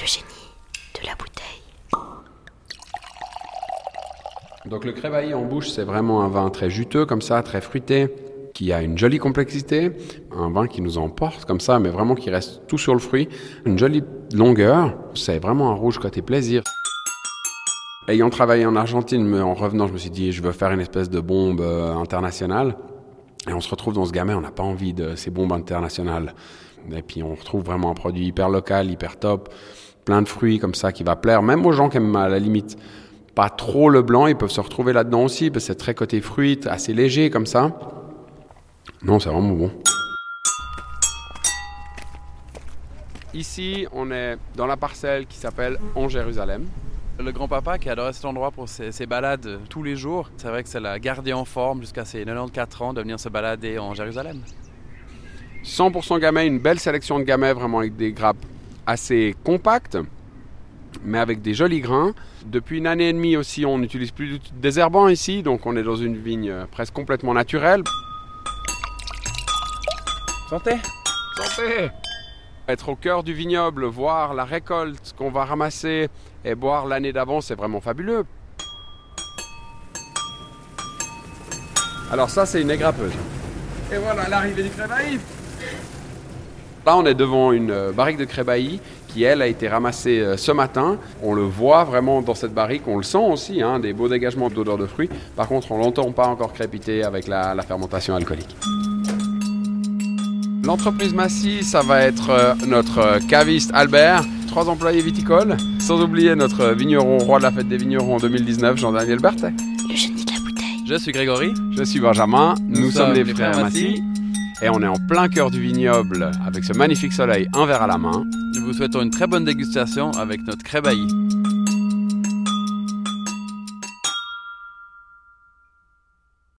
Le génie de la bouteille. Donc le Crébailly en bouche, c'est vraiment un vin très juteux comme ça, très fruité, qui a une jolie complexité, un vin qui nous emporte comme ça, mais vraiment qui reste tout sur le fruit, une jolie longueur. C'est vraiment un rouge côté plaisir. Ayant travaillé en Argentine, mais en revenant, je me suis dit, je veux faire une espèce de bombe euh, internationale. Et on se retrouve dans ce gamin, on n'a pas envie de ces bombes internationales. Et puis on retrouve vraiment un produit hyper local, hyper top, plein de fruits comme ça qui va plaire, même aux gens qui aiment à la limite pas trop le blanc, ils peuvent se retrouver là-dedans aussi, parce que c'est très côté fruit, assez léger comme ça. Non, c'est vraiment bon. Ici, on est dans la parcelle qui s'appelle En Jérusalem. Le grand-papa qui adorait cet endroit pour ses, ses balades tous les jours, c'est vrai que ça l'a gardé en forme jusqu'à ses 94 ans de venir se balader en Jérusalem. 100% gamay, une belle sélection de gamay, vraiment avec des grappes assez compactes, mais avec des jolis grains. Depuis une année et demie aussi, on n'utilise plus du tout de désherbant ici, donc on est dans une vigne euh, presque complètement naturelle. Santé Santé Être au cœur du vignoble, voir la récolte qu'on va ramasser et boire l'année d'avant, c'est vraiment fabuleux. Alors ça, c'est une égrappeuse. Et voilà l'arrivée du crébailly. Là, on est devant une euh, barrique de crébailly qui, elle, a été ramassée euh, ce matin. On le voit vraiment dans cette barrique, on le sent aussi, hein, des beaux dégagements d'odeur de fruits. Par contre, on l'entend pas encore crépiter avec la, la fermentation alcoolique. L'entreprise Massy, ça va être euh, notre euh, caviste Albert, trois employés viticoles, sans oublier notre vigneron roi de la fête des vignerons en 2019, Jean-Daniel Berthet. Le génie de la bouteille. Je suis Grégory. Je suis Benjamin, nous, sommes les frères Massy, et on est en plein cœur du vignoble avec ce magnifique soleil, un verre à la main. Nous vous souhaitons une très bonne dégustation avec notre crébailly.